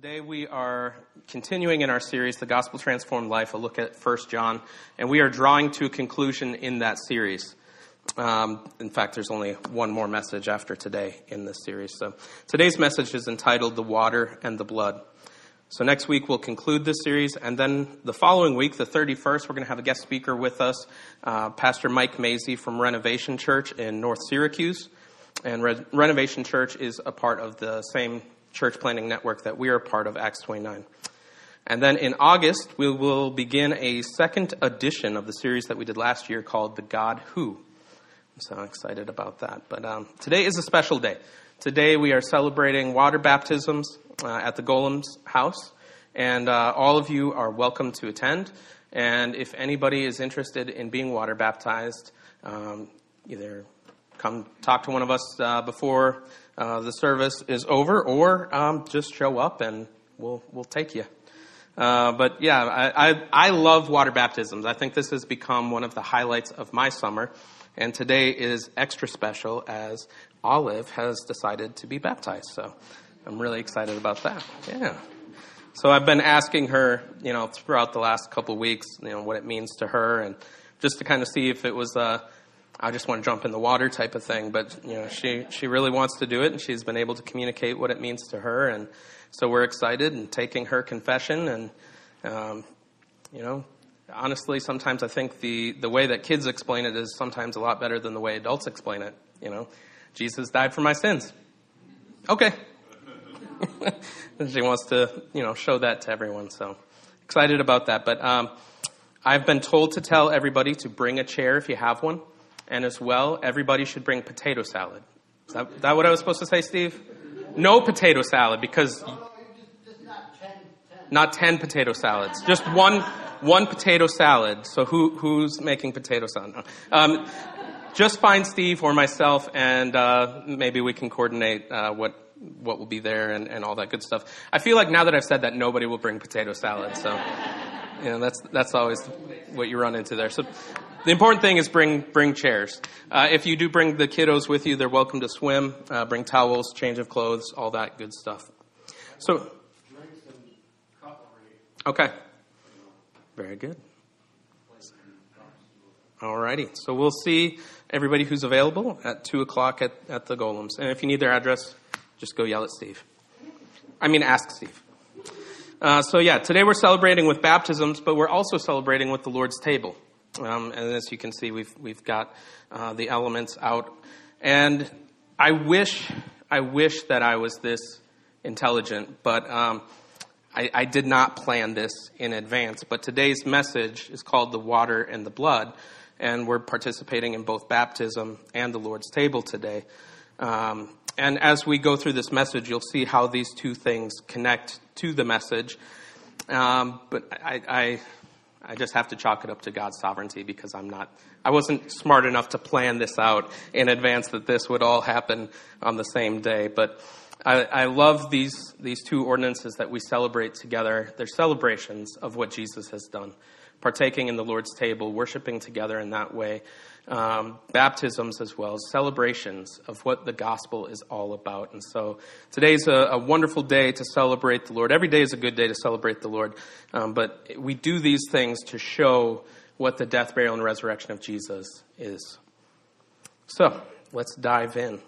Today we are continuing in our series, The Gospel Transformed Life, a look at 1 John, and we are drawing to a conclusion in that series. Um, in fact, there's only one more message after today in this series. So today's message is entitled The Water and the Blood. So next week we'll conclude this series, and then the following week, the 31st, we're going to have a guest speaker with us, uh, Pastor Mike Mazie from Renovation Church in North Syracuse. And Re- Renovation Church is a part of the same church planting network that we are part of, Acts 29. And then in August, we will begin a second edition of the series that we did last year called The God Who. I'm so excited about that. But um, today is a special day. Today we are celebrating water baptisms uh, at the Golem's house, and uh, all of you are welcome to attend. And if anybody is interested in being water baptized, um, either come talk to one of us uh, before uh, the service is over, or um, just show up and we'll we'll take you. Uh, but yeah, I, I, I love water baptisms. I think this has become one of the highlights of my summer, and today is extra special as Olive has decided to be baptized. So I'm really excited about that. Yeah. So I've been asking her, you know, throughout the last couple of weeks, you know, what it means to her, and just to kind of see if it was. Uh, I just want to jump in the water type of thing. But you know, she she really wants to do it, and she's been able to communicate what it means to her, and so we're excited and taking her confession, and um, you know, honestly, sometimes I think the the way that kids explain it is sometimes a lot better than the way adults explain it. You know, Jesus died for my sins. Okay. And she wants to you know show that to everyone. So excited about that, but. Um, I've been told to tell everybody to bring a chair if you have one and as well, everybody should bring potato salad. Is that, that what I was supposed to say, Steve? No potato salad because not ten potato salads, just one one potato salad. So who who's making potato salad? No. Um, just find Steve or myself, and uh, maybe we can coordinate uh, what what will be there and, and all that good stuff. I feel like now that I've said that, nobody will bring potato salad. So, you know, that's that's always what you run into there. So, the important thing is bring bring chairs. Uh, if you do bring the kiddos with you, they're welcome to swim. Uh, bring towels, change of clothes, all that good stuff. So, okay, very good. Alrighty, so we'll see everybody who's available at two o'clock at, at the Golems. And if you need their address, just go yell at Steve. I mean, ask Steve. Uh, so yeah, today we're celebrating with baptisms, but we're also celebrating with the Lord's table. Um, and as you can see, we've, we've got uh, the elements out. And I wish, I wish that I was this intelligent, but um, I, I did not plan this in advance. But today's message is called The Water and the Blood, and we're participating in both baptism and the Lord's table today. Um, and as we go through this message, you'll see how these two things connect to the message. Um, but I, I, I just have to chalk it up to God's sovereignty because I'm not, I wasn't smart enough to plan this out in advance that this would all happen on the same day. But I, I love these, these two ordinances that we celebrate together. They're celebrations of what Jesus has done, partaking in the Lord's table, worshiping together in that way um, baptisms as well, celebrations of what the gospel is all about. And so today's a, a, wonderful day to celebrate the Lord. Every day is a good day to celebrate the Lord, um, but we do these things to show what the death, burial, and resurrection of Jesus is. So let's dive in.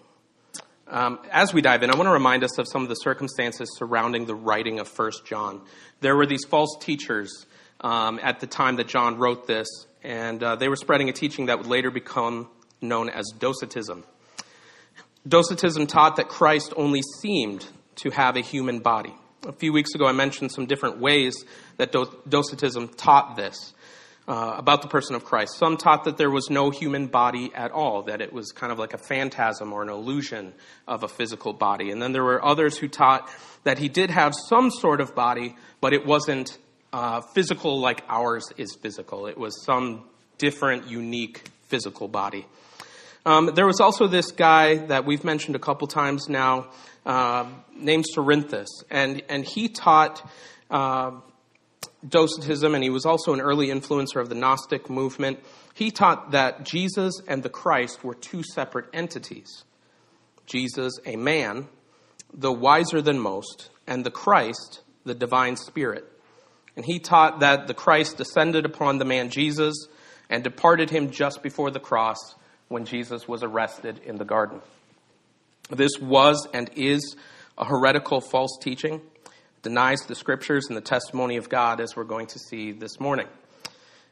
Um, as we dive in, I want to remind us of some of the circumstances surrounding the writing of First John. There were these false teachers um, at the time that John wrote this and uh, they were spreading a teaching that would later become known as Docetism. Docetism taught that Christ only seemed to have a human body. A few weeks ago, I mentioned some different ways that Docetism taught this uh, about the person of Christ. Some taught that there was no human body at all, that it was kind of like a phantasm or an illusion of a physical body. And then there were others who taught that he did have some sort of body, but it wasn't uh, physical like ours is physical. It was some different, unique physical body. Um, there was also this guy that we've mentioned a couple times now, uh, named Cerinthus, and and he taught uh, Docetism, and he was also an early influencer of the Gnostic movement. He taught that Jesus and the Christ were two separate entities. Jesus, a man, the wiser than most, and the Christ, the divine spirit. And he taught that the Christ descended upon the man Jesus and departed him just before the cross when Jesus was arrested in the garden. This was and is a heretical false teaching, denies the scriptures and the testimony of God, as we're going to see this morning.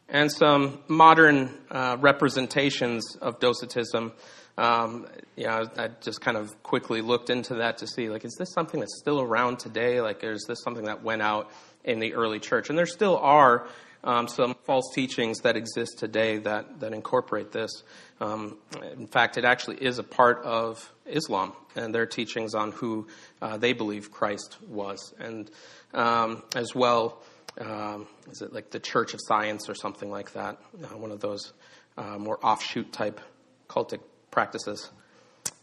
And some modern uh, representations of Docetism um, you know, I just kind of quickly looked into that to see, like, is this something that's still around today? Like, is this something that went out in the early church? And there still are um, some false teachings that exist today that, that incorporate this. Um, in fact, it actually is a part of Islam and their teachings on who uh, they believe Christ was. And um, as well, um, is it like the Church of Science or something like that? Uh, one of those uh, more offshoot type cultic practices.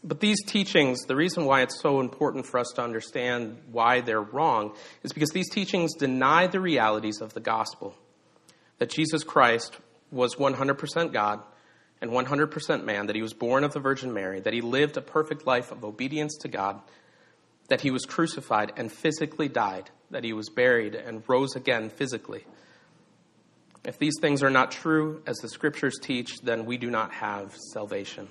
But these teachings, the reason why it's so important for us to understand why they're wrong is because these teachings deny the realities of the gospel that Jesus Christ was 100% God and 100% man, that he was born of the Virgin Mary, that he lived a perfect life of obedience to God, that he was crucified and physically died, that he was buried and rose again physically. If these things are not true, as the scriptures teach, then we do not have salvation.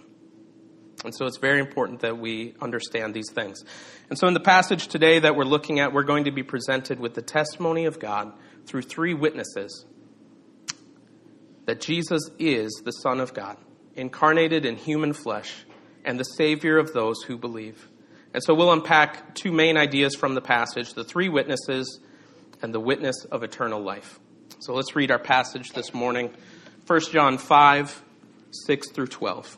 And so it's very important that we understand these things. And so in the passage today that we're looking at, we're going to be presented with the testimony of God through three witnesses that Jesus is the Son of God, incarnated in human flesh, and the Savior of those who believe. And so we'll unpack two main ideas from the passage the three witnesses and the witness of eternal life. So let's read our passage this morning 1 John 5 6 through 12.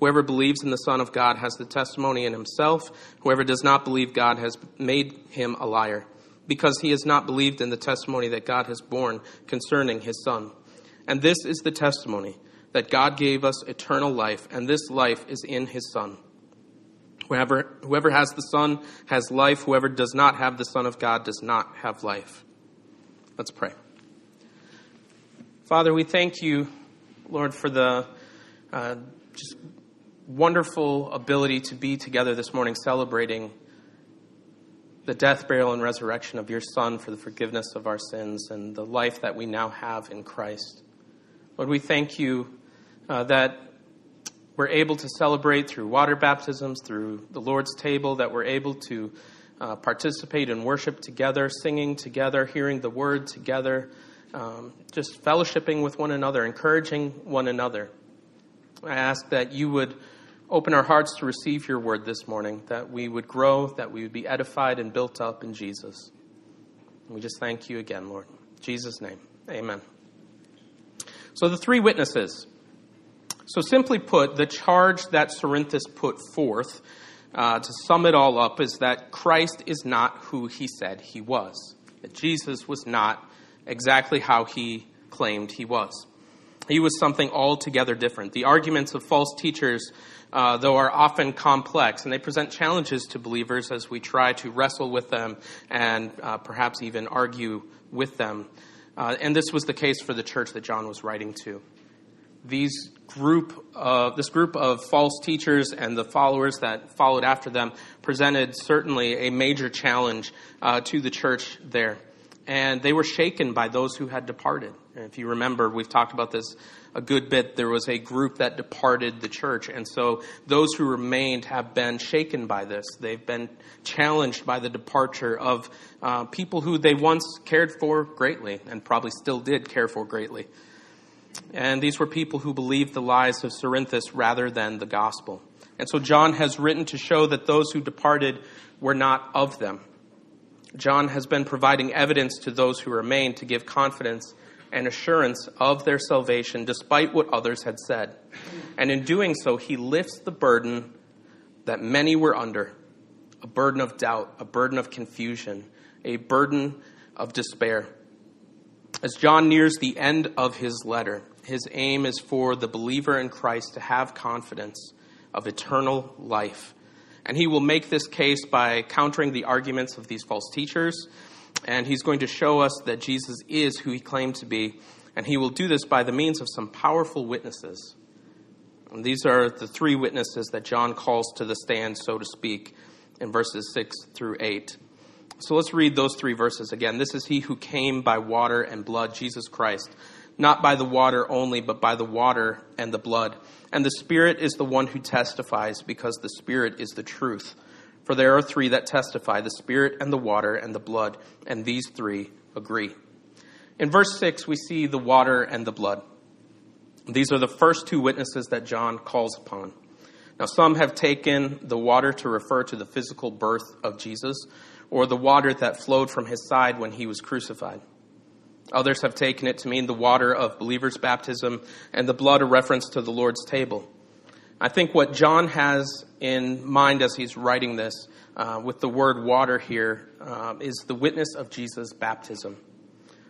Whoever believes in the Son of God has the testimony in himself. Whoever does not believe God has made him a liar, because he has not believed in the testimony that God has borne concerning his Son. And this is the testimony that God gave us eternal life, and this life is in his Son. Whoever, whoever has the Son has life. Whoever does not have the Son of God does not have life. Let's pray. Father, we thank you, Lord, for the uh, just wonderful ability to be together this morning celebrating the death, burial, and resurrection of your Son for the forgiveness of our sins and the life that we now have in Christ. Lord, we thank you uh, that we're able to celebrate through water baptisms, through the Lord's table, that we're able to uh, participate in worship together, singing together, hearing the word together, um, just fellowshipping with one another, encouraging one another. I ask that you would open our hearts to receive your word this morning, that we would grow, that we would be edified and built up in Jesus. And we just thank you again, Lord. In Jesus' name, amen. So, the three witnesses. So, simply put, the charge that Cerinthus put forth, uh, to sum it all up, is that Christ is not who he said he was, that Jesus was not exactly how he claimed he was. He was something altogether different. The arguments of false teachers uh, though are often complex, and they present challenges to believers as we try to wrestle with them and uh, perhaps even argue with them. Uh, and this was the case for the church that John was writing to. These group, uh, this group of false teachers and the followers that followed after them presented certainly a major challenge uh, to the church there. And they were shaken by those who had departed. And if you remember, we've talked about this a good bit, there was a group that departed the church. And so those who remained have been shaken by this. They've been challenged by the departure of uh, people who they once cared for greatly and probably still did care for greatly. And these were people who believed the lies of Cerinthus rather than the gospel. And so John has written to show that those who departed were not of them. John has been providing evidence to those who remain to give confidence and assurance of their salvation despite what others had said. And in doing so, he lifts the burden that many were under a burden of doubt, a burden of confusion, a burden of despair. As John nears the end of his letter, his aim is for the believer in Christ to have confidence of eternal life. And he will make this case by countering the arguments of these false teachers. And he's going to show us that Jesus is who he claimed to be. And he will do this by the means of some powerful witnesses. And these are the three witnesses that John calls to the stand, so to speak, in verses 6 through 8. So let's read those three verses again. This is he who came by water and blood, Jesus Christ, not by the water only, but by the water and the blood. And the Spirit is the one who testifies, because the Spirit is the truth. For there are three that testify the Spirit and the water and the blood, and these three agree. In verse 6, we see the water and the blood. These are the first two witnesses that John calls upon. Now, some have taken the water to refer to the physical birth of Jesus, or the water that flowed from his side when he was crucified. Others have taken it to mean the water of believers' baptism and the blood a reference to the Lord's table. I think what John has in mind as he's writing this uh, with the word water here uh, is the witness of Jesus' baptism.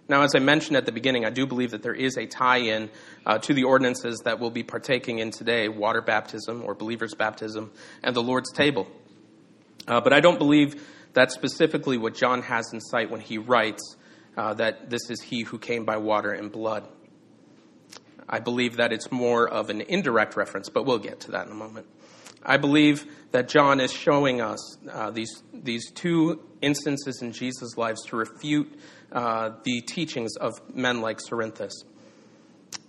Now, as I mentioned at the beginning, I do believe that there is a tie in uh, to the ordinances that we'll be partaking in today water baptism or believer's baptism and the Lord's table. Uh, but I don't believe that's specifically what John has in sight when he writes uh, that this is he who came by water and blood. I believe that it's more of an indirect reference, but we'll get to that in a moment. I believe that John is showing us uh, these, these two instances in Jesus' lives to refute uh, the teachings of men like Cerinthus.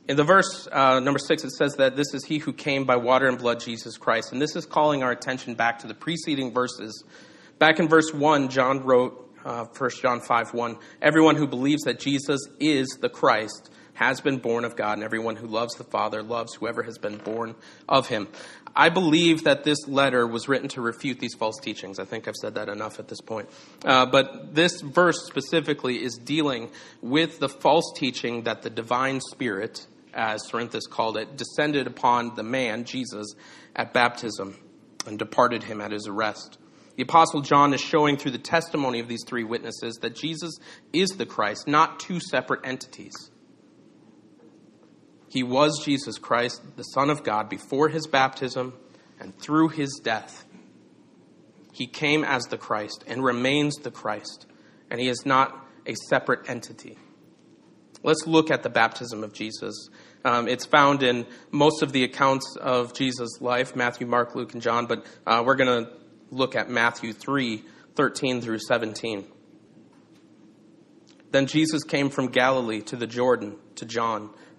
In the verse uh, number six, it says that this is he who came by water and blood, Jesus Christ. And this is calling our attention back to the preceding verses. Back in verse 1, John wrote, uh, 1 John 5 1. Everyone who believes that Jesus is the Christ has been born of God, and everyone who loves the Father loves whoever has been born of him. I believe that this letter was written to refute these false teachings. I think I've said that enough at this point. Uh, but this verse specifically is dealing with the false teaching that the divine spirit, as Cerinthus called it, descended upon the man, Jesus, at baptism and departed him at his arrest. The Apostle John is showing through the testimony of these three witnesses that Jesus is the Christ, not two separate entities. He was Jesus Christ, the Son of God, before his baptism and through his death. He came as the Christ and remains the Christ, and he is not a separate entity. Let's look at the baptism of Jesus. Um, it's found in most of the accounts of Jesus' life Matthew, Mark, Luke, and John, but uh, we're going to look at Matthew 3 13 through 17. Then Jesus came from Galilee to the Jordan to John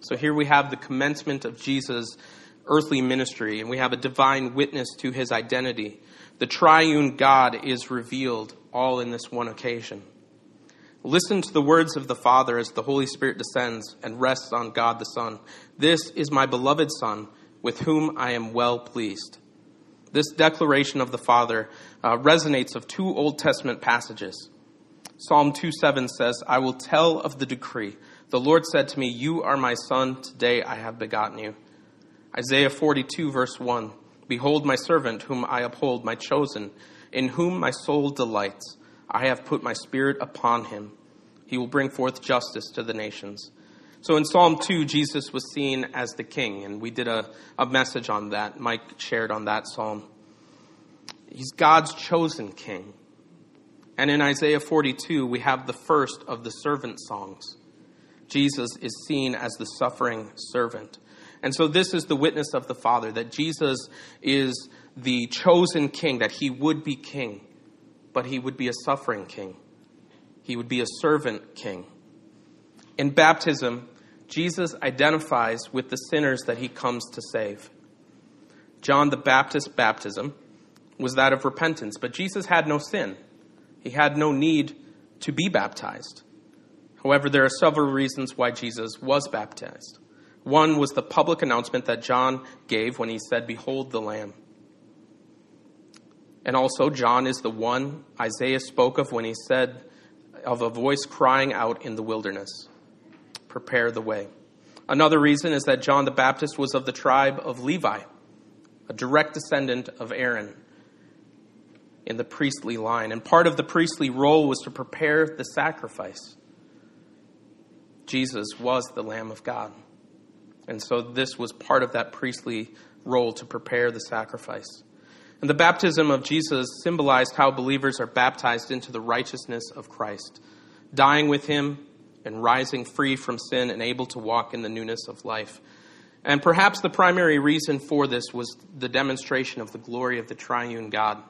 So here we have the commencement of Jesus' earthly ministry, and we have a divine witness to his identity. The triune God is revealed all in this one occasion. Listen to the words of the Father as the Holy Spirit descends and rests on God the Son. This is my beloved Son, with whom I am well pleased. This declaration of the Father uh, resonates of two Old Testament passages. Psalm 2 7 says, I will tell of the decree. The Lord said to me, You are my Son, today I have begotten you. Isaiah 42, verse 1 Behold, my servant, whom I uphold, my chosen, in whom my soul delights. I have put my spirit upon him. He will bring forth justice to the nations. So in Psalm 2, Jesus was seen as the king, and we did a, a message on that. Mike shared on that psalm. He's God's chosen king. And in Isaiah 42, we have the first of the servant songs. Jesus is seen as the suffering servant. And so this is the witness of the Father that Jesus is the chosen king, that he would be king but he would be a suffering king. He would be a servant king. In baptism, Jesus identifies with the sinners that he comes to save. John the Baptist's baptism was that of repentance, but Jesus had no sin. He had no need to be baptized. However, there are several reasons why Jesus was baptized. One was the public announcement that John gave when he said, Behold the Lamb. And also, John is the one Isaiah spoke of when he said, Of a voice crying out in the wilderness, Prepare the way. Another reason is that John the Baptist was of the tribe of Levi, a direct descendant of Aaron in the priestly line. And part of the priestly role was to prepare the sacrifice. Jesus was the Lamb of God. And so this was part of that priestly role to prepare the sacrifice. And the baptism of Jesus symbolized how believers are baptized into the righteousness of Christ, dying with him and rising free from sin and able to walk in the newness of life. And perhaps the primary reason for this was the demonstration of the glory of the triune God.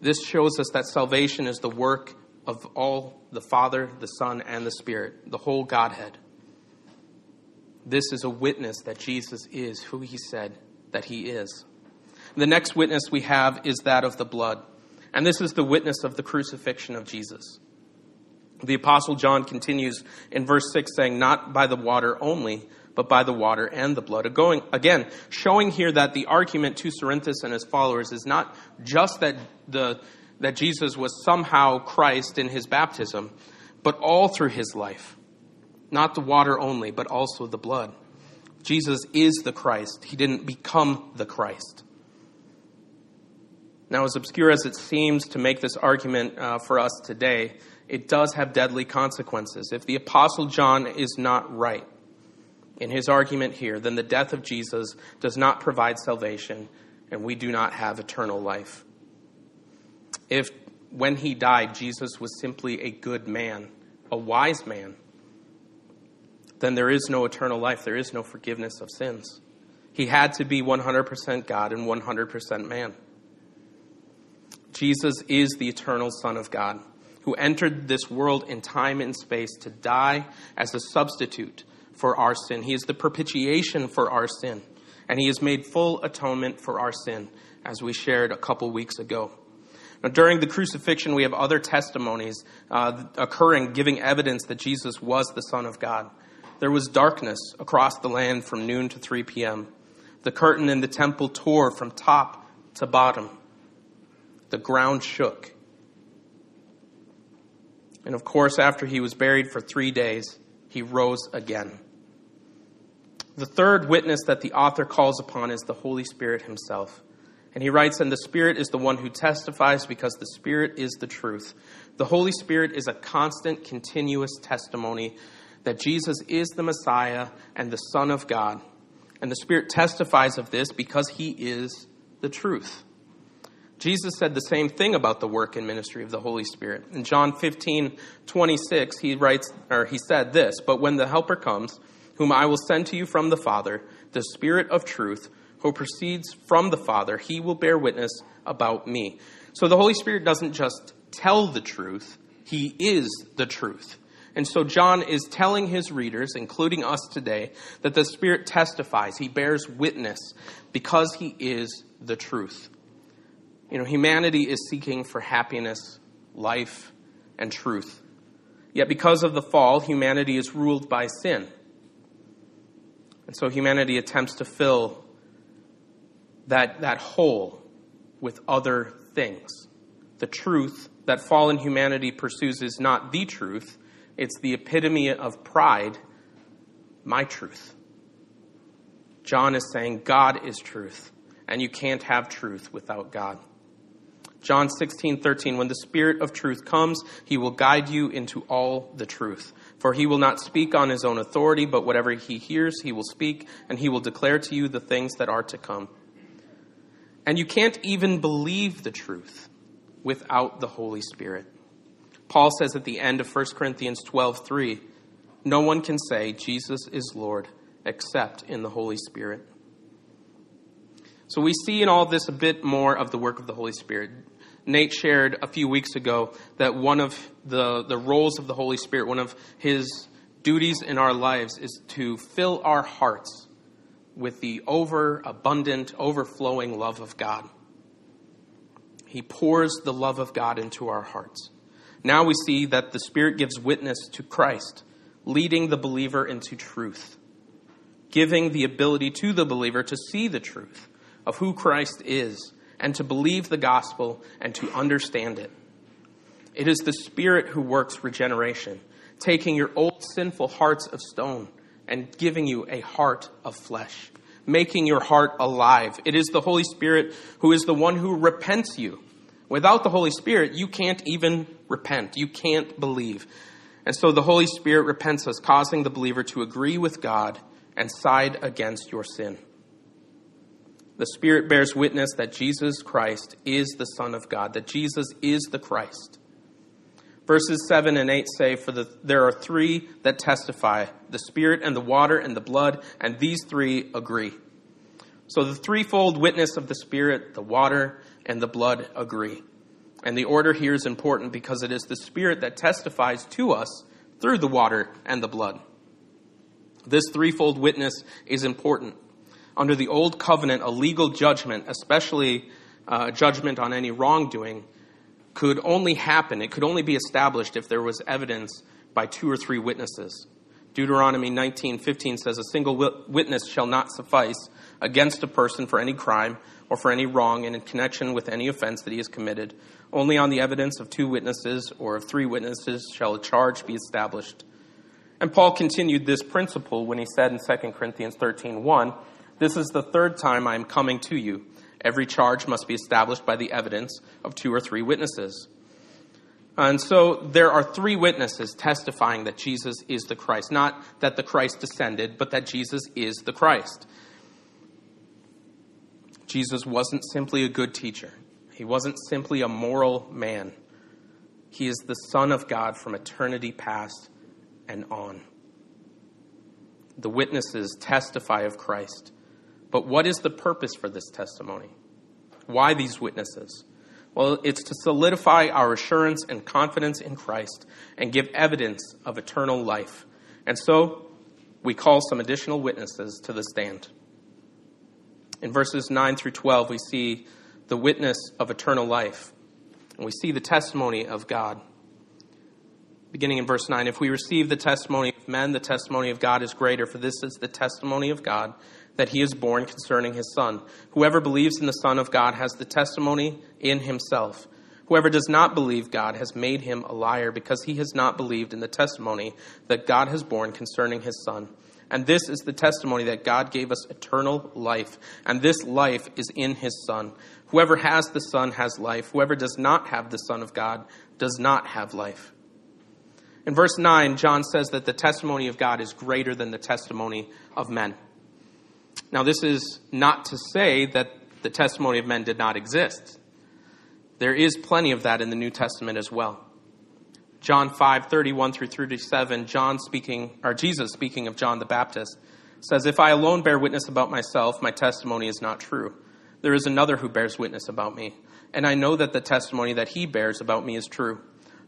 This shows us that salvation is the work of all the Father, the Son, and the Spirit, the whole Godhead. This is a witness that Jesus is who he said that he is. The next witness we have is that of the blood. And this is the witness of the crucifixion of Jesus. The Apostle John continues in verse 6 saying, Not by the water only, but by the water and the blood. Going, again, showing here that the argument to Cerinthus and his followers is not just that, the, that Jesus was somehow Christ in his baptism, but all through his life. Not the water only, but also the blood. Jesus is the Christ. He didn't become the Christ. Now, as obscure as it seems to make this argument uh, for us today, it does have deadly consequences. If the Apostle John is not right in his argument here, then the death of Jesus does not provide salvation, and we do not have eternal life. If when he died, Jesus was simply a good man, a wise man, then there is no eternal life. There is no forgiveness of sins. He had to be 100% God and 100% man. Jesus is the eternal Son of God who entered this world in time and space to die as a substitute for our sin. He is the propitiation for our sin, and He has made full atonement for our sin, as we shared a couple weeks ago. Now, during the crucifixion, we have other testimonies uh, occurring, giving evidence that Jesus was the Son of God. There was darkness across the land from noon to 3 p.m. The curtain in the temple tore from top to bottom. The ground shook. And of course, after he was buried for three days, he rose again. The third witness that the author calls upon is the Holy Spirit himself. And he writes, And the Spirit is the one who testifies because the Spirit is the truth. The Holy Spirit is a constant, continuous testimony that Jesus is the Messiah and the Son of God. And the Spirit testifies of this because he is the truth. Jesus said the same thing about the work and ministry of the Holy Spirit. In John 15, 26, he writes, or he said this, But when the Helper comes, whom I will send to you from the Father, the Spirit of truth, who proceeds from the Father, he will bear witness about me. So the Holy Spirit doesn't just tell the truth, he is the truth. And so John is telling his readers, including us today, that the Spirit testifies, he bears witness because he is the truth. You know, humanity is seeking for happiness, life, and truth. Yet because of the fall, humanity is ruled by sin. And so humanity attempts to fill that, that hole with other things. The truth that fallen humanity pursues is not the truth, it's the epitome of pride, my truth. John is saying God is truth, and you can't have truth without God. John 16, 13, when the Spirit of truth comes, he will guide you into all the truth. For he will not speak on his own authority, but whatever he hears, he will speak, and he will declare to you the things that are to come. And you can't even believe the truth without the Holy Spirit. Paul says at the end of 1 Corinthians 12, 3, no one can say Jesus is Lord except in the Holy Spirit. So we see in all this a bit more of the work of the Holy Spirit. Nate shared a few weeks ago that one of the, the roles of the Holy Spirit, one of his duties in our lives, is to fill our hearts with the overabundant, overflowing love of God. He pours the love of God into our hearts. Now we see that the Spirit gives witness to Christ, leading the believer into truth. giving the ability to the believer to see the truth of who Christ is and to believe the gospel and to understand it. It is the Spirit who works regeneration, taking your old sinful hearts of stone and giving you a heart of flesh, making your heart alive. It is the Holy Spirit who is the one who repents you. Without the Holy Spirit, you can't even repent. You can't believe. And so the Holy Spirit repents us, causing the believer to agree with God and side against your sin. The Spirit bears witness that Jesus Christ is the Son of God, that Jesus is the Christ. Verses 7 and 8 say, For the, there are three that testify the Spirit and the water and the blood, and these three agree. So the threefold witness of the Spirit, the water, and the blood agree. And the order here is important because it is the Spirit that testifies to us through the water and the blood. This threefold witness is important. Under the Old Covenant, a legal judgment, especially uh, judgment on any wrongdoing, could only happen, it could only be established if there was evidence by two or three witnesses. Deuteronomy 19:15 says a single witness shall not suffice against a person for any crime or for any wrong and in connection with any offense that he has committed. Only on the evidence of two witnesses or of three witnesses shall a charge be established. And Paul continued this principle when he said in 2 Corinthians 13:1, "This is the third time I am coming to you. Every charge must be established by the evidence of two or three witnesses." And so there are three witnesses testifying that Jesus is the Christ, not that the Christ descended, but that Jesus is the Christ. Jesus wasn't simply a good teacher. He wasn't simply a moral man. He is the Son of God from eternity past and on. The witnesses testify of Christ. But what is the purpose for this testimony? Why these witnesses? Well, it's to solidify our assurance and confidence in Christ and give evidence of eternal life. And so, we call some additional witnesses to the stand. In verses 9 through 12, we see the witness of eternal life, and we see the testimony of God. Beginning in verse 9, if we receive the testimony of men, the testimony of God is greater, for this is the testimony of God that he is born concerning his Son. Whoever believes in the Son of God has the testimony in himself. Whoever does not believe God has made him a liar because he has not believed in the testimony that God has borne concerning his Son. And this is the testimony that God gave us eternal life, and this life is in his Son. Whoever has the Son has life. Whoever does not have the Son of God does not have life. In verse 9, John says that the testimony of God is greater than the testimony of men. Now, this is not to say that the testimony of men did not exist. There is plenty of that in the New Testament as well. John 5, 31 through 37, John speaking, or Jesus speaking of John the Baptist, says, If I alone bear witness about myself, my testimony is not true. There is another who bears witness about me, and I know that the testimony that he bears about me is true.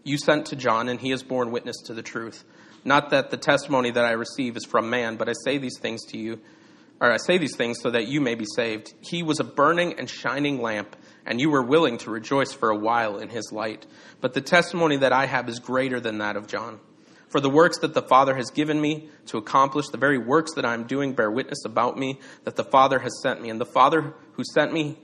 You sent to John, and he has borne witness to the truth. Not that the testimony that I receive is from man, but I say these things to you, or I say these things so that you may be saved. He was a burning and shining lamp, and you were willing to rejoice for a while in his light. But the testimony that I have is greater than that of John. For the works that the Father has given me to accomplish, the very works that I am doing bear witness about me that the Father has sent me. And the Father who sent me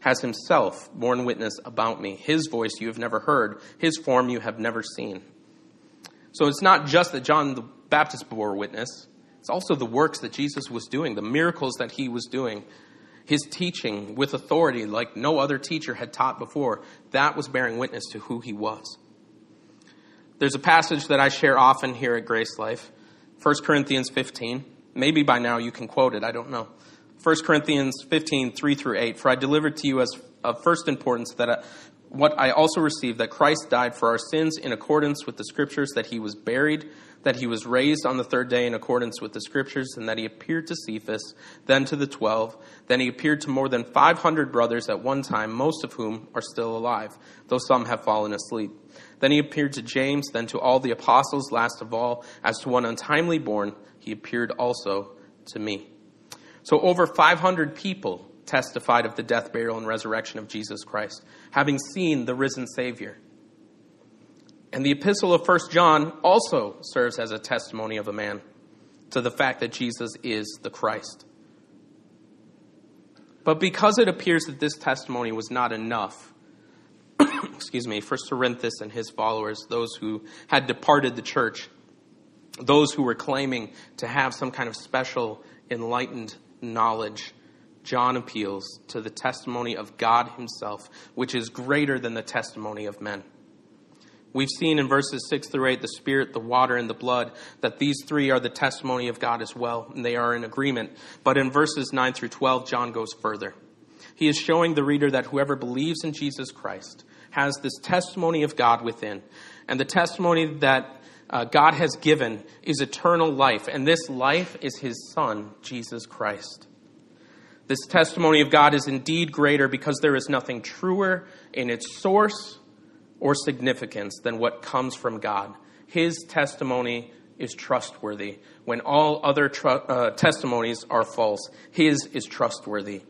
has himself borne witness about me. His voice you have never heard, his form you have never seen. So it's not just that John the Baptist bore witness, it's also the works that Jesus was doing, the miracles that he was doing, his teaching with authority like no other teacher had taught before. That was bearing witness to who he was. There's a passage that I share often here at Grace Life, 1 Corinthians 15. Maybe by now you can quote it, I don't know. 1 Corinthians 15, 3 through 8. For I delivered to you as of first importance that I, what I also received that Christ died for our sins in accordance with the Scriptures, that he was buried, that he was raised on the third day in accordance with the Scriptures, and that he appeared to Cephas, then to the twelve. Then he appeared to more than 500 brothers at one time, most of whom are still alive, though some have fallen asleep. Then he appeared to James, then to all the apostles, last of all, as to one untimely born, he appeared also to me. So over 500 people testified of the death, burial, and resurrection of Jesus Christ, having seen the risen Savior. And the epistle of 1 John also serves as a testimony of a man. to the fact that Jesus is the Christ. But because it appears that this testimony was not enough, excuse me, for Cerinthus and his followers, those who had departed the church, those who were claiming to have some kind of special enlightened knowledge, John appeals to the testimony of God himself, which is greater than the testimony of men. We've seen in verses 6 through 8 the Spirit, the water, and the blood, that these three are the testimony of God as well, and they are in agreement. But in verses 9 through 12, John goes further. He is showing the reader that whoever believes in Jesus Christ has this testimony of God within. And the testimony that uh, God has given is eternal life, and this life is His Son, Jesus Christ. This testimony of God is indeed greater because there is nothing truer in its source or significance than what comes from God. His testimony is trustworthy when all other tr- uh, testimonies are false. His is trustworthy.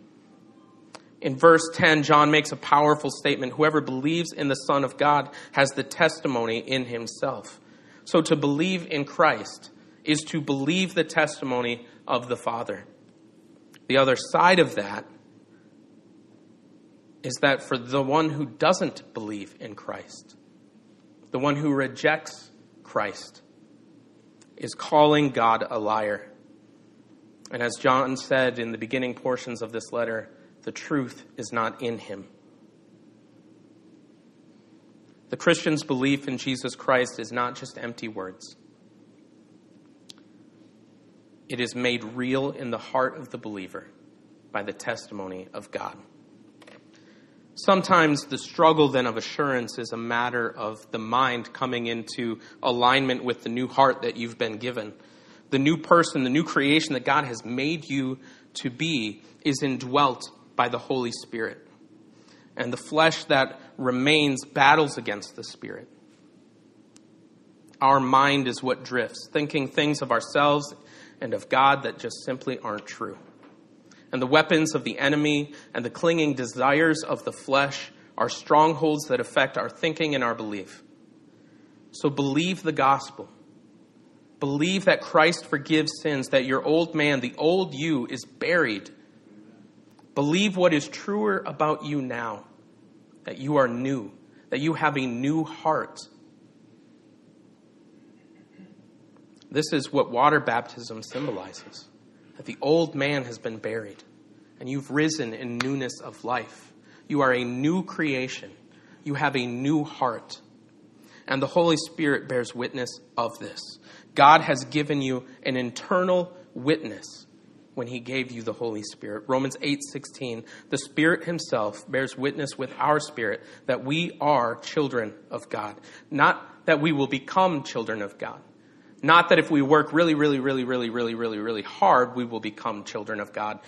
In verse 10, John makes a powerful statement Whoever believes in the Son of God has the testimony in himself. So to believe in Christ is to believe the testimony of the Father. The other side of that is that for the one who doesn't believe in Christ, the one who rejects Christ, is calling God a liar. And as John said in the beginning portions of this letter, the truth is not in him. The Christian's belief in Jesus Christ is not just empty words. It is made real in the heart of the believer by the testimony of God. Sometimes the struggle then of assurance is a matter of the mind coming into alignment with the new heart that you've been given. The new person, the new creation that God has made you to be is indwelt by the Holy Spirit. And the flesh that remains battles against the Spirit. Our mind is what drifts, thinking things of ourselves and of God that just simply aren't true and the weapons of the enemy and the clinging desires of the flesh are strongholds that affect our thinking and our belief. So believe the gospel. Believe that Christ forgives sins, that your old man, the old you, is buried. Believe what is truer about you now that you are new, that you have a new heart. This is what water baptism symbolizes that the old man has been buried and you've risen in newness of life. You are a new creation. You have a new heart. And the Holy Spirit bears witness of this. God has given you an internal witness when he gave you the Holy Spirit. Romans 8:16, the Spirit himself bears witness with our spirit that we are children of God. Not that we will become children of God, not that if we work really, really, really, really, really, really, really hard, we will become children of God.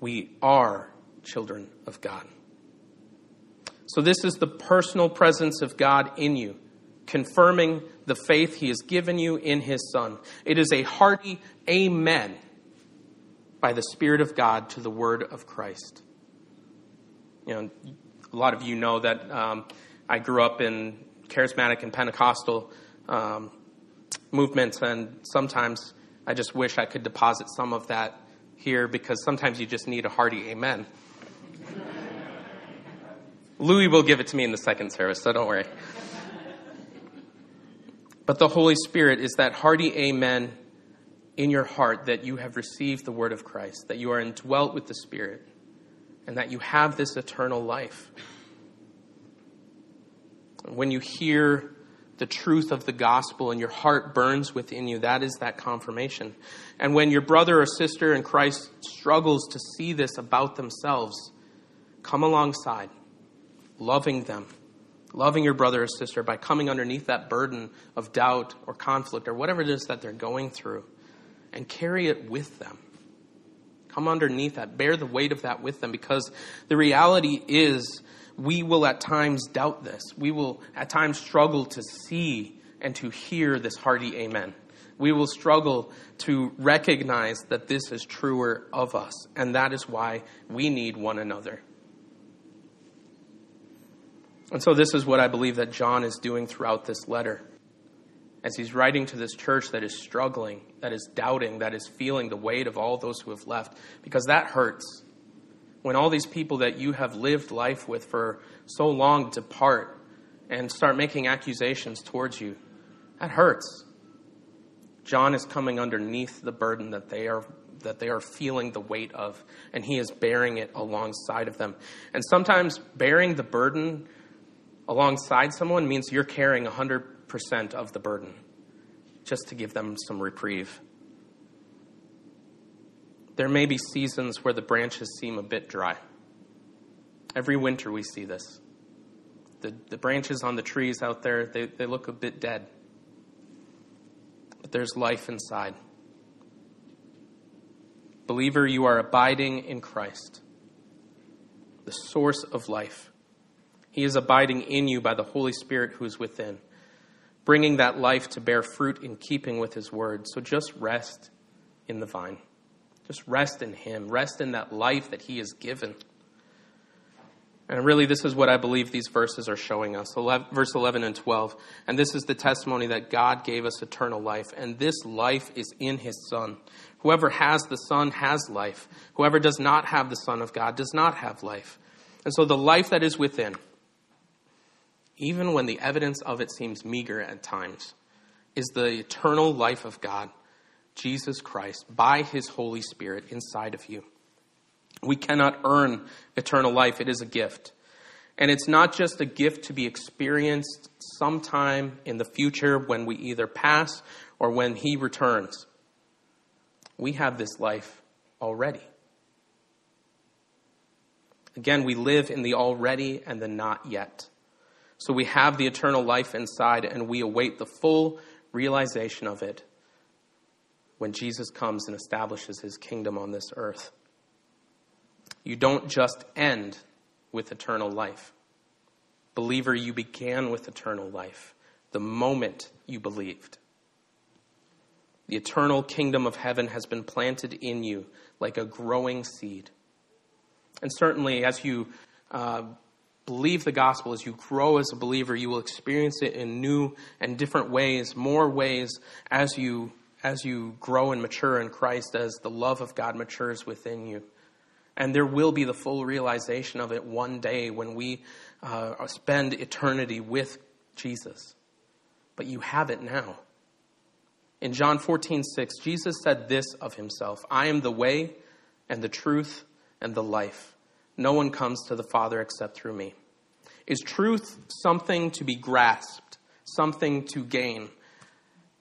We are children of God. So, this is the personal presence of God in you, confirming the faith He has given you in His Son. It is a hearty amen by the Spirit of God to the word of Christ. You know, a lot of you know that um, I grew up in charismatic and Pentecostal um, movements, and sometimes I just wish I could deposit some of that here because sometimes you just need a hearty amen. Louis will give it to me in the second service, so don't worry. But the Holy Spirit is that hearty amen in your heart that you have received the word of Christ, that you are indwelt with the Spirit, and that you have this eternal life. When you hear the truth of the gospel and your heart burns within you, that is that confirmation. And when your brother or sister in Christ struggles to see this about themselves, come alongside, loving them, loving your brother or sister by coming underneath that burden of doubt or conflict or whatever it is that they're going through and carry it with them. Come underneath that, bear the weight of that with them because the reality is we will at times doubt this. We will at times struggle to see and to hear this hearty amen. We will struggle to recognize that this is truer of us, and that is why we need one another. And so, this is what I believe that John is doing throughout this letter. as he's writing to this church that is struggling, that is doubting, that is feeling the weight of all those who have left, because that hurts. When all these people that you have lived life with for so long depart and start making accusations towards you, that hurts. John is coming underneath the burden that they are that they are feeling the weight of, and he is bearing it alongside of them. And sometimes bearing the burden alongside someone means you're carrying 100% of the burden just to give them some reprieve. There may be seasons where the branches seem a bit dry. Every winter we see this. The, the branches on the trees out there, they, they look a bit dead. But there's life inside. Believer, you are abiding in Christ, the source of life. He is abiding in you by the Holy Spirit who is within, bringing that life to bear fruit in keeping with His word. So just rest in the vine. Just rest in Him. Rest in that life that He has given. And really, this is what I believe these verses are showing us. 11, verse 11 and 12. And this is the testimony that God gave us eternal life. And this life is in his Son. Whoever has the Son has life. Whoever does not have the Son of God does not have life. And so the life that is within, even when the evidence of it seems meager at times, is the eternal life of God, Jesus Christ, by his Holy Spirit inside of you. We cannot earn eternal life, it is a gift. And it's not just a gift to be experienced sometime in the future when we either pass or when He returns. We have this life already. Again, we live in the already and the not yet. So we have the eternal life inside and we await the full realization of it when Jesus comes and establishes his kingdom on this earth. You don't just end with eternal life. Believer, you began with eternal life the moment you believed. The eternal kingdom of heaven has been planted in you like a growing seed. And certainly, as you uh, believe the gospel, as you grow as a believer, you will experience it in new and different ways, more ways as you as you grow and mature in Christ, as the love of God matures within you. And there will be the full realization of it one day when we uh, spend eternity with Jesus. But you have it now. In John 14, 6, Jesus said this of himself I am the way and the truth and the life. No one comes to the Father except through me. Is truth something to be grasped, something to gain?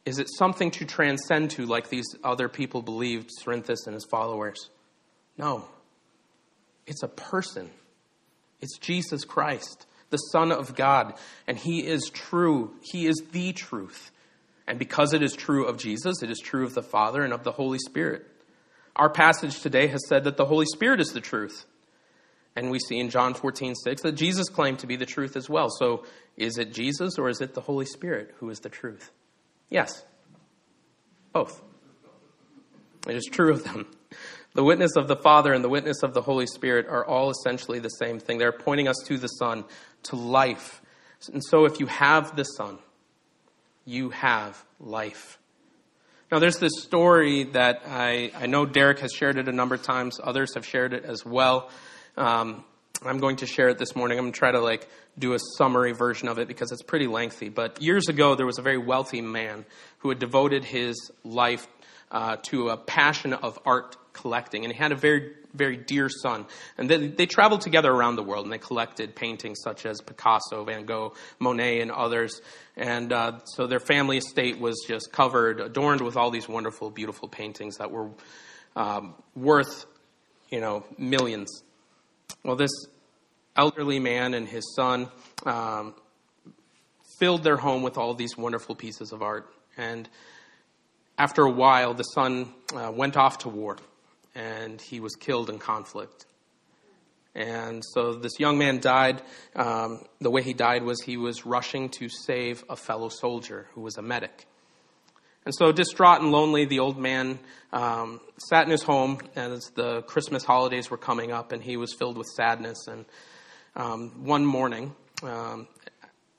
Is it something to transcend to, like these other people believed, Cerinthus and his followers? No. It's a person. It's Jesus Christ, the Son of God. And He is true. He is the truth. And because it is true of Jesus, it is true of the Father and of the Holy Spirit. Our passage today has said that the Holy Spirit is the truth. And we see in John 14, 6 that Jesus claimed to be the truth as well. So is it Jesus or is it the Holy Spirit who is the truth? Yes. Both. It is true of them. The witness of the Father and the witness of the Holy Spirit are all essentially the same thing. They're pointing us to the Son, to life. And so if you have the Son, you have life. Now, there's this story that I, I know Derek has shared it a number of times. Others have shared it as well. Um, I'm going to share it this morning. I'm going to try to like do a summary version of it because it's pretty lengthy. But years ago, there was a very wealthy man who had devoted his life uh, to a passion of art collecting, and he had a very, very dear son. And they, they traveled together around the world, and they collected paintings such as Picasso, Van Gogh, Monet, and others. And uh, so their family estate was just covered, adorned with all these wonderful, beautiful paintings that were um, worth, you know, millions. Well, this elderly man and his son um, filled their home with all these wonderful pieces of art. And after a while, the son uh, went off to war and he was killed in conflict. And so this young man died. Um, the way he died was he was rushing to save a fellow soldier who was a medic. And so, distraught and lonely, the old man um, sat in his home as the Christmas holidays were coming up, and he was filled with sadness. And um, one morning, um,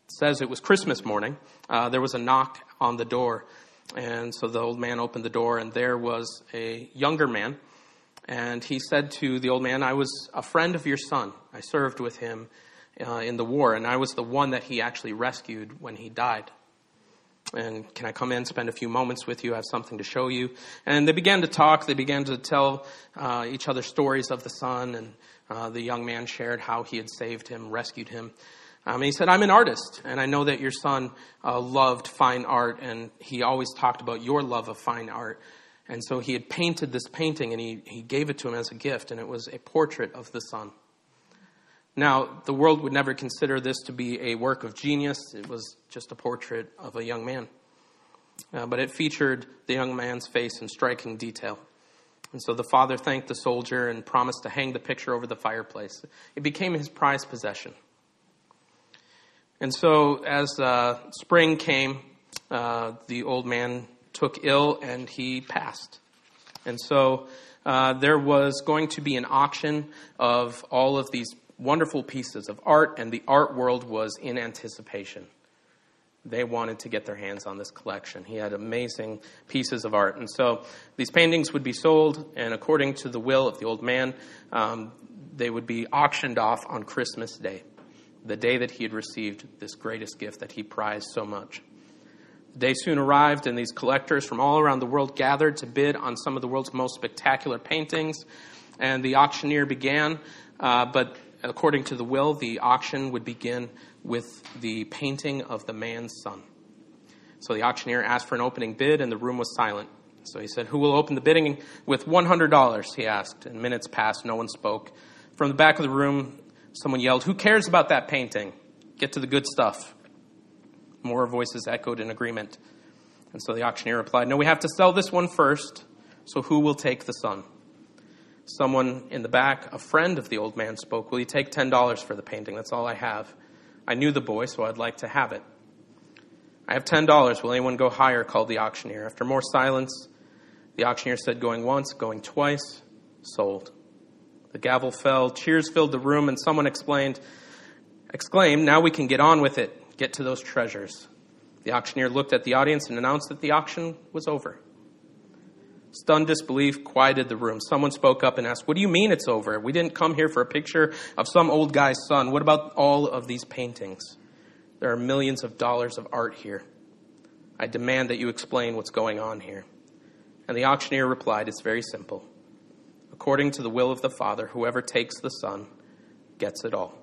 says it was Christmas morning. Uh, there was a knock on the door. And so the old man opened the door, and there was a younger man. And he said to the old man, I was a friend of your son. I served with him uh, in the war, and I was the one that he actually rescued when he died. And can I come in, spend a few moments with you? I have something to show you. And they began to talk. They began to tell uh, each other stories of the son. And uh, the young man shared how he had saved him, rescued him. Um, he said, I'm an artist, and I know that your son uh, loved fine art, and he always talked about your love of fine art. And so he had painted this painting, and he, he gave it to him as a gift, and it was a portrait of the son. Now, the world would never consider this to be a work of genius. It was just a portrait of a young man. Uh, but it featured the young man's face in striking detail. And so the father thanked the soldier and promised to hang the picture over the fireplace. It became his prized possession. And so, as uh, spring came, uh, the old man took ill and he passed. And so, uh, there was going to be an auction of all of these wonderful pieces of art, and the art world was in anticipation. They wanted to get their hands on this collection. He had amazing pieces of art. And so these paintings would be sold, and according to the will of the old man, um, they would be auctioned off on Christmas Day the day that he had received this greatest gift that he prized so much. The day soon arrived, and these collectors from all around the world gathered to bid on some of the world's most spectacular paintings. And the auctioneer began, uh, but according to the will, the auction would begin with the painting of the man's son. So the auctioneer asked for an opening bid, and the room was silent. So he said, Who will open the bidding with $100? He asked. And minutes passed, no one spoke. From the back of the room, Someone yelled, Who cares about that painting? Get to the good stuff. More voices echoed in agreement. And so the auctioneer replied, No, we have to sell this one first, so who will take the son? Someone in the back, a friend of the old man, spoke, Will you take $10 for the painting? That's all I have. I knew the boy, so I'd like to have it. I have $10. Will anyone go higher? called the auctioneer. After more silence, the auctioneer said, Going once, going twice, sold. The gavel fell, cheers filled the room, and someone explained, exclaimed, Now we can get on with it, get to those treasures. The auctioneer looked at the audience and announced that the auction was over. Stunned disbelief quieted the room. Someone spoke up and asked, What do you mean it's over? We didn't come here for a picture of some old guy's son. What about all of these paintings? There are millions of dollars of art here. I demand that you explain what's going on here. And the auctioneer replied, It's very simple. According to the will of the Father, whoever takes the Son gets it all.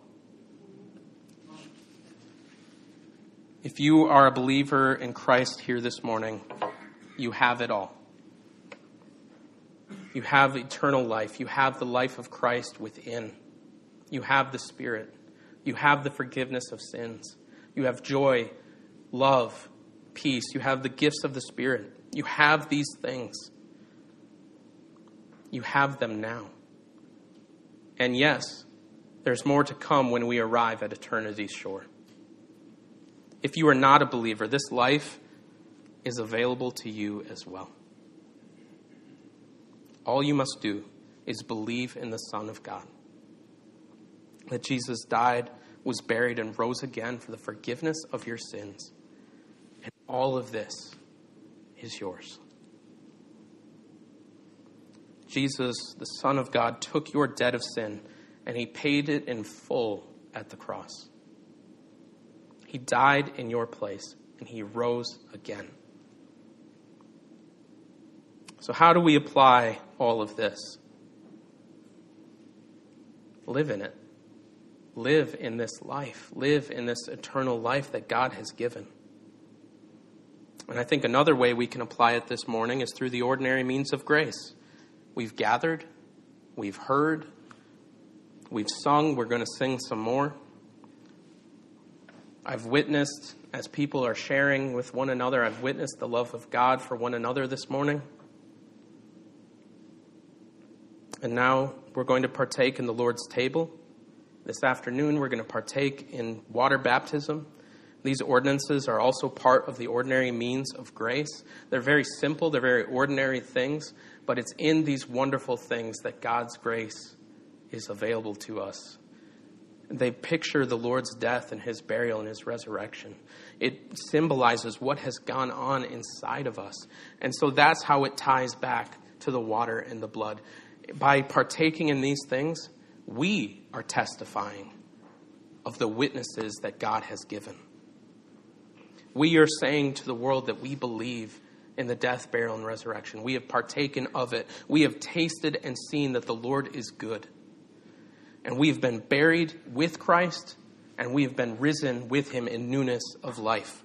If you are a believer in Christ here this morning, you have it all. You have eternal life. You have the life of Christ within. You have the Spirit. You have the forgiveness of sins. You have joy, love, peace. You have the gifts of the Spirit. You have these things. You have them now. And yes, there's more to come when we arrive at eternity's shore. If you are not a believer, this life is available to you as well. All you must do is believe in the Son of God. That Jesus died, was buried, and rose again for the forgiveness of your sins. And all of this is yours. Jesus, the Son of God, took your debt of sin and he paid it in full at the cross. He died in your place and he rose again. So, how do we apply all of this? Live in it. Live in this life. Live in this eternal life that God has given. And I think another way we can apply it this morning is through the ordinary means of grace. We've gathered, we've heard, we've sung, we're going to sing some more. I've witnessed, as people are sharing with one another, I've witnessed the love of God for one another this morning. And now we're going to partake in the Lord's table. This afternoon, we're going to partake in water baptism. These ordinances are also part of the ordinary means of grace. They're very simple, they're very ordinary things, but it's in these wonderful things that God's grace is available to us. they picture the Lord's death and his burial and his resurrection. It symbolizes what has gone on inside of us. And so that's how it ties back to the water and the blood. By partaking in these things, we are testifying of the witnesses that God has given. We are saying to the world that we believe in the death, burial, and resurrection. We have partaken of it. We have tasted and seen that the Lord is good. And we have been buried with Christ, and we have been risen with him in newness of life.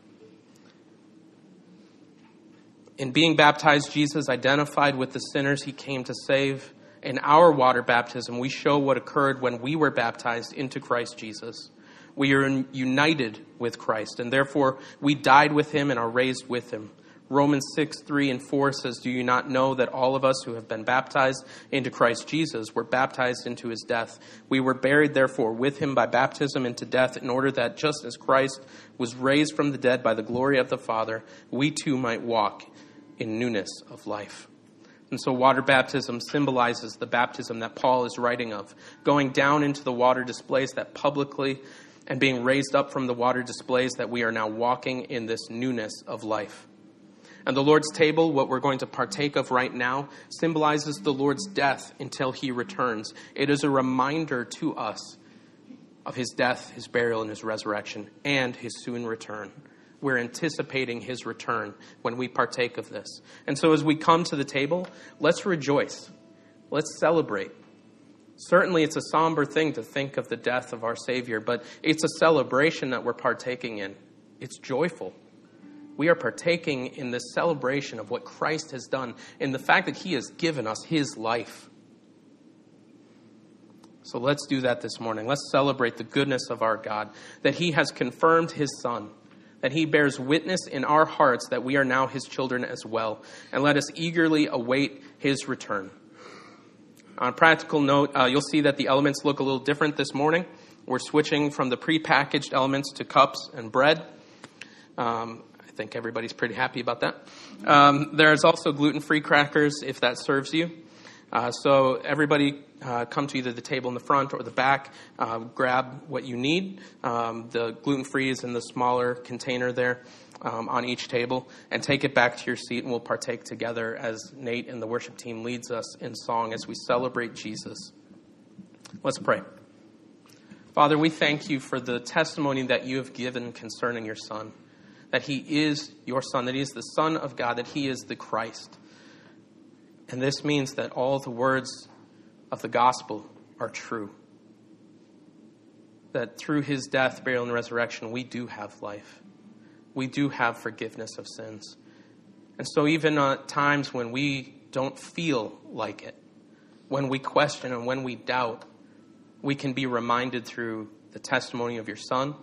In being baptized, Jesus identified with the sinners he came to save. In our water baptism, we show what occurred when we were baptized into Christ Jesus. We are united with Christ, and therefore we died with him and are raised with him. Romans 6, 3 and 4 says, Do you not know that all of us who have been baptized into Christ Jesus were baptized into his death? We were buried, therefore, with him by baptism into death, in order that just as Christ was raised from the dead by the glory of the Father, we too might walk in newness of life. And so, water baptism symbolizes the baptism that Paul is writing of. Going down into the water displays that publicly, and being raised up from the water displays that we are now walking in this newness of life. And the Lord's table, what we're going to partake of right now, symbolizes the Lord's death until he returns. It is a reminder to us of his death, his burial, and his resurrection, and his soon return. We're anticipating his return when we partake of this. And so as we come to the table, let's rejoice. Let's celebrate. Certainly, it's a somber thing to think of the death of our Savior, but it's a celebration that we're partaking in. It's joyful we are partaking in this celebration of what Christ has done, in the fact that He has given us His life. So let's do that this morning. Let's celebrate the goodness of our God, that He has confirmed His Son, that He bears witness in our hearts that we are now His children as well, and let us eagerly await His return. On a practical note, uh, you'll see that the elements look a little different this morning. We're switching from the prepackaged elements to cups and bread. Um, I think everybody's pretty happy about that. Um, there's also gluten free crackers if that serves you. Uh, so everybody uh, come to either the table in the front or the back, uh, grab what you need. Um, the gluten free is in the smaller container there um, on each table, and take it back to your seat, and we'll partake together as Nate and the worship team leads us in song as we celebrate Jesus. Let's pray. Father, we thank you for the testimony that you have given concerning your Son that he is your Son, that he is the Son of God, that he is the Christ. And this means that all the words of the gospel are true. That through his death, burial, and resurrection, we do have life. We do have forgiveness of sins. And so, even at times when we don't feel like it, when we question and when we doubt, we can be reminded through the testimony of your Son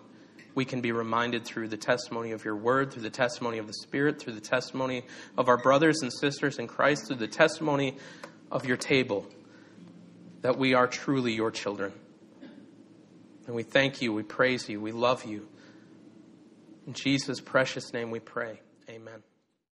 we can be reminded through the testimony of your word, through the testimony of the Spirit, through the testimony of our brothers and sisters in Christ, through the testimony of your table, that we are truly your children. And we thank you, we praise you, we love you. In Jesus' precious name we pray. Amen.